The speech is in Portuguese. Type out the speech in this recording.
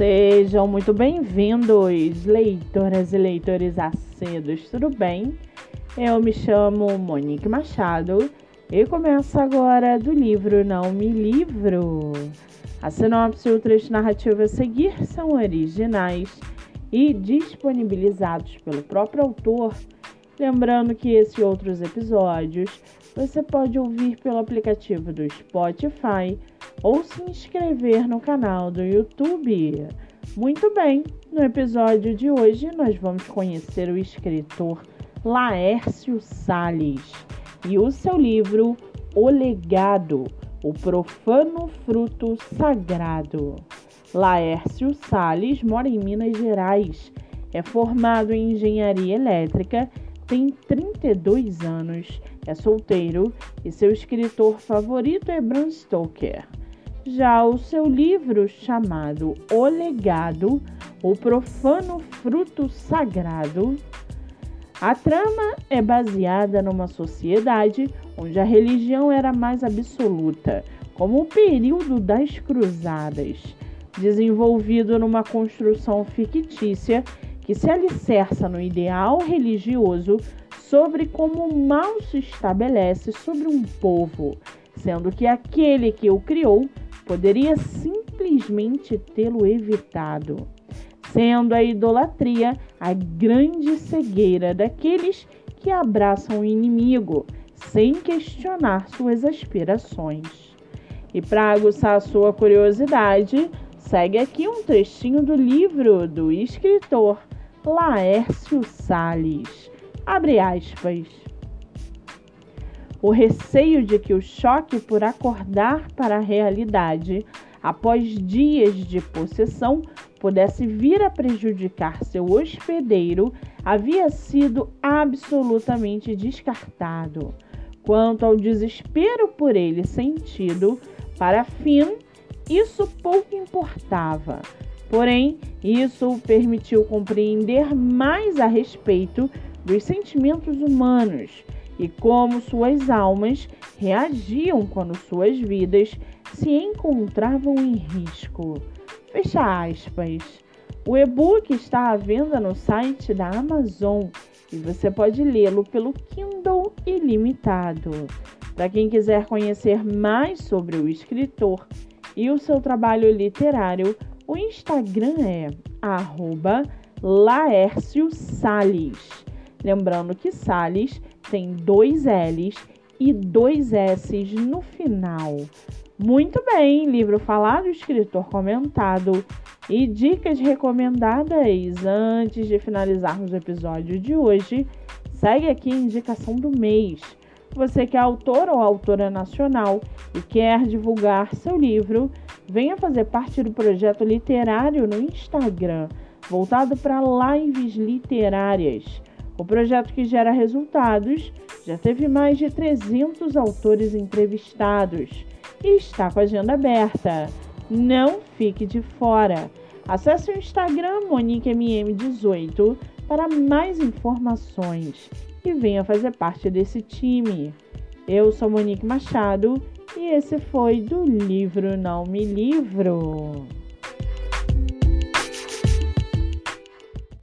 Sejam muito bem-vindos, leitoras e leitores acedos, tudo bem? Eu me chamo Monique Machado e começo agora do livro Não Me Livro. A sinopse e o trecho narrativo a seguir são originais e disponibilizados pelo próprio autor. Lembrando que esses outros episódios você pode ouvir pelo aplicativo do Spotify ou se inscrever no canal do YouTube. Muito bem, no episódio de hoje nós vamos conhecer o escritor Laércio Salles e o seu livro O Legado, o profano fruto sagrado. Laércio Salles mora em Minas Gerais, é formado em engenharia elétrica, tem 32 anos, é solteiro e seu escritor favorito é Bram Stoker. Já o seu livro chamado O Legado, o profano fruto sagrado, a trama é baseada numa sociedade onde a religião era mais absoluta, como o período das Cruzadas, desenvolvido numa construção fictícia que se alicerça no ideal religioso sobre como o mal se estabelece sobre um povo, sendo que aquele que o criou poderia simplesmente tê-lo evitado, sendo a idolatria a grande cegueira daqueles que abraçam o inimigo sem questionar suas aspirações. E para aguçar sua curiosidade, segue aqui um trechinho do livro do escritor Laércio Salles. Abre aspas o receio de que o choque por acordar para a realidade após dias de possessão pudesse vir a prejudicar seu hospedeiro havia sido absolutamente descartado. Quanto ao desespero por ele sentido, para Finn, isso pouco importava. Porém, isso permitiu compreender mais a respeito dos sentimentos humanos e como suas almas reagiam quando suas vidas se encontravam em risco. Fecha aspas. O e-book está à venda no site da Amazon e você pode lê-lo pelo Kindle ilimitado. Para quem quiser conhecer mais sobre o escritor e o seu trabalho literário, o Instagram é @laércio_salles. Lembrando que Salles tem dois L's e dois S's no final. Muito bem, livro falado, escritor comentado e dicas recomendadas. Antes de finalizarmos o episódio de hoje, segue aqui a indicação do mês. Você que é autor ou autora nacional e quer divulgar seu livro, venha fazer parte do projeto literário no Instagram, voltado para lives literárias. O projeto que gera resultados já teve mais de 300 autores entrevistados e está com a agenda aberta. Não fique de fora. Acesse o Instagram MoniqueMM18 para mais informações e venha fazer parte desse time. Eu sou Monique Machado e esse foi do livro Não Me Livro.